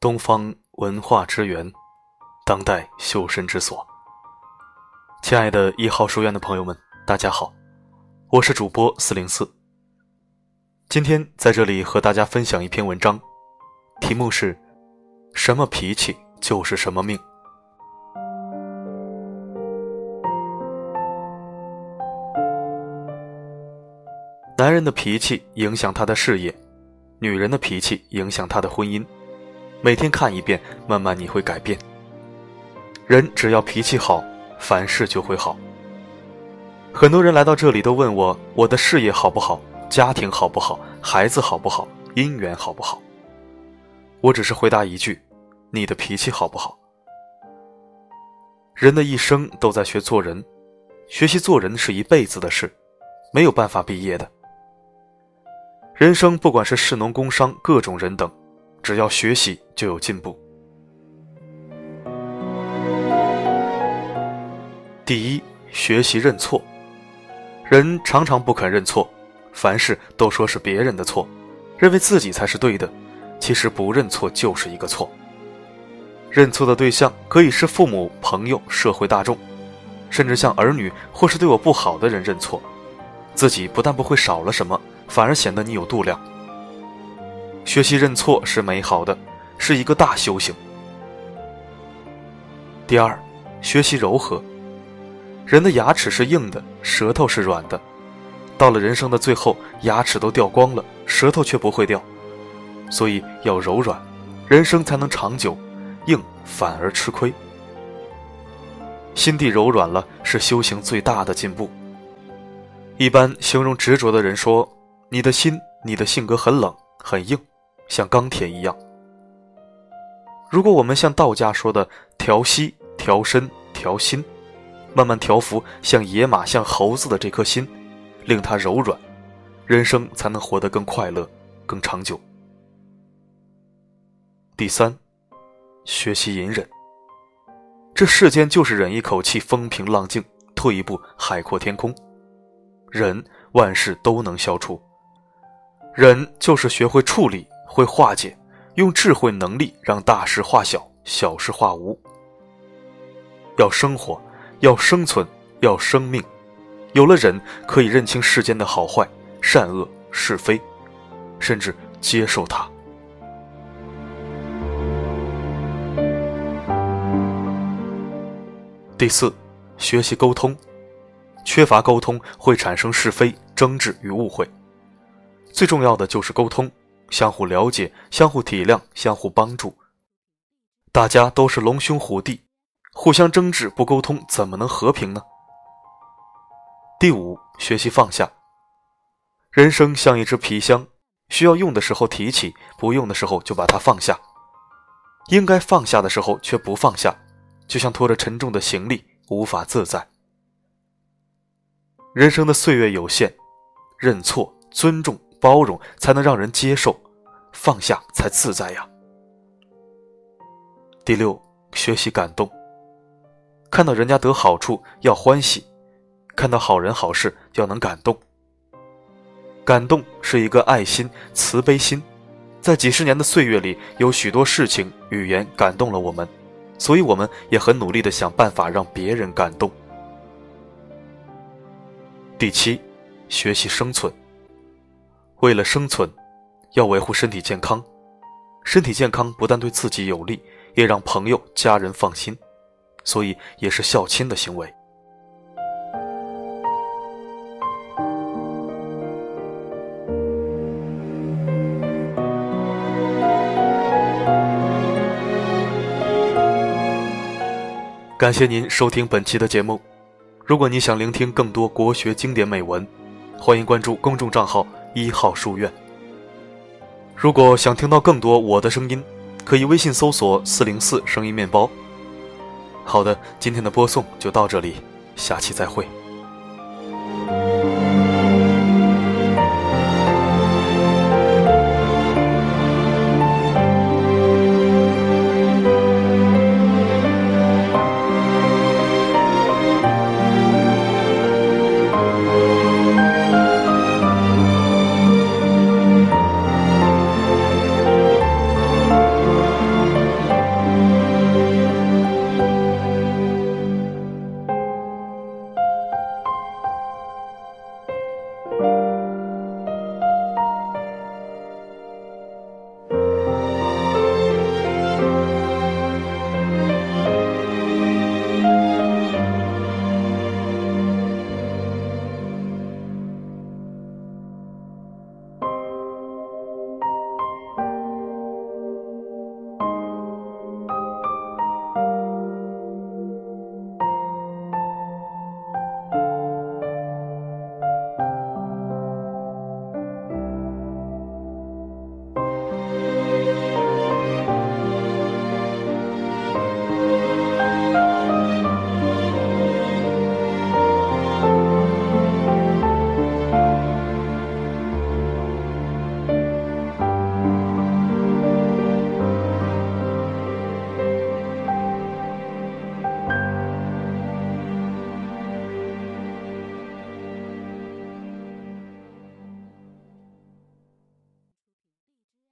东方文化之源，当代修身之所。亲爱的一号书院的朋友们，大家好，我是主播四零四。今天在这里和大家分享一篇文章，题目是“什么脾气就是什么命”。男人的脾气影响他的事业，女人的脾气影响他的婚姻。每天看一遍，慢慢你会改变。人只要脾气好，凡事就会好。很多人来到这里都问我：我的事业好不好？家庭好不好？孩子好不好？姻缘好不好？我只是回答一句：你的脾气好不好？人的一生都在学做人，学习做人是一辈子的事，没有办法毕业的。人生不管是士农工商各种人等，只要学习就有进步。第一，学习认错。人常常不肯认错，凡事都说是别人的错，认为自己才是对的。其实不认错就是一个错。认错的对象可以是父母、朋友、社会大众，甚至向儿女或是对我不好的人认错，自己不但不会少了什么。反而显得你有度量。学习认错是美好的，是一个大修行。第二，学习柔和。人的牙齿是硬的，舌头是软的。到了人生的最后，牙齿都掉光了，舌头却不会掉，所以要柔软，人生才能长久。硬反而吃亏。心地柔软了，是修行最大的进步。一般形容执着的人说。你的心，你的性格很冷很硬，像钢铁一样。如果我们像道家说的调息、调身、调心，慢慢调服像野马、像猴子的这颗心，令它柔软，人生才能活得更快乐、更长久。第三，学习隐忍。这世间就是忍一口气，风平浪静；退一步，海阔天空。忍，万事都能消除。忍就是学会处理，会化解，用智慧能力让大事化小，小事化无。要生活，要生存，要生命。有了忍，可以认清世间的好坏、善恶、是非，甚至接受它。第四，学习沟通。缺乏沟通会产生是非、争执与误会。最重要的就是沟通，相互了解，相互体谅，相互帮助。大家都是龙兄虎弟，互相争执不沟通，怎么能和平呢？第五，学习放下。人生像一只皮箱，需要用的时候提起，不用的时候就把它放下。应该放下的时候却不放下，就像拖着沉重的行李，无法自在。人生的岁月有限，认错，尊重。包容才能让人接受，放下才自在呀。第六，学习感动。看到人家得好处要欢喜，看到好人好事要能感动。感动是一个爱心、慈悲心，在几十年的岁月里，有许多事情、语言感动了我们，所以我们也很努力的想办法让别人感动。第七，学习生存。为了生存，要维护身体健康。身体健康不但对自己有利，也让朋友、家人放心，所以也是孝亲的行为。感谢您收听本期的节目。如果你想聆听更多国学经典美文，欢迎关注公众账号。一号书院。如果想听到更多我的声音，可以微信搜索“四零四声音面包”。好的，今天的播送就到这里，下期再会。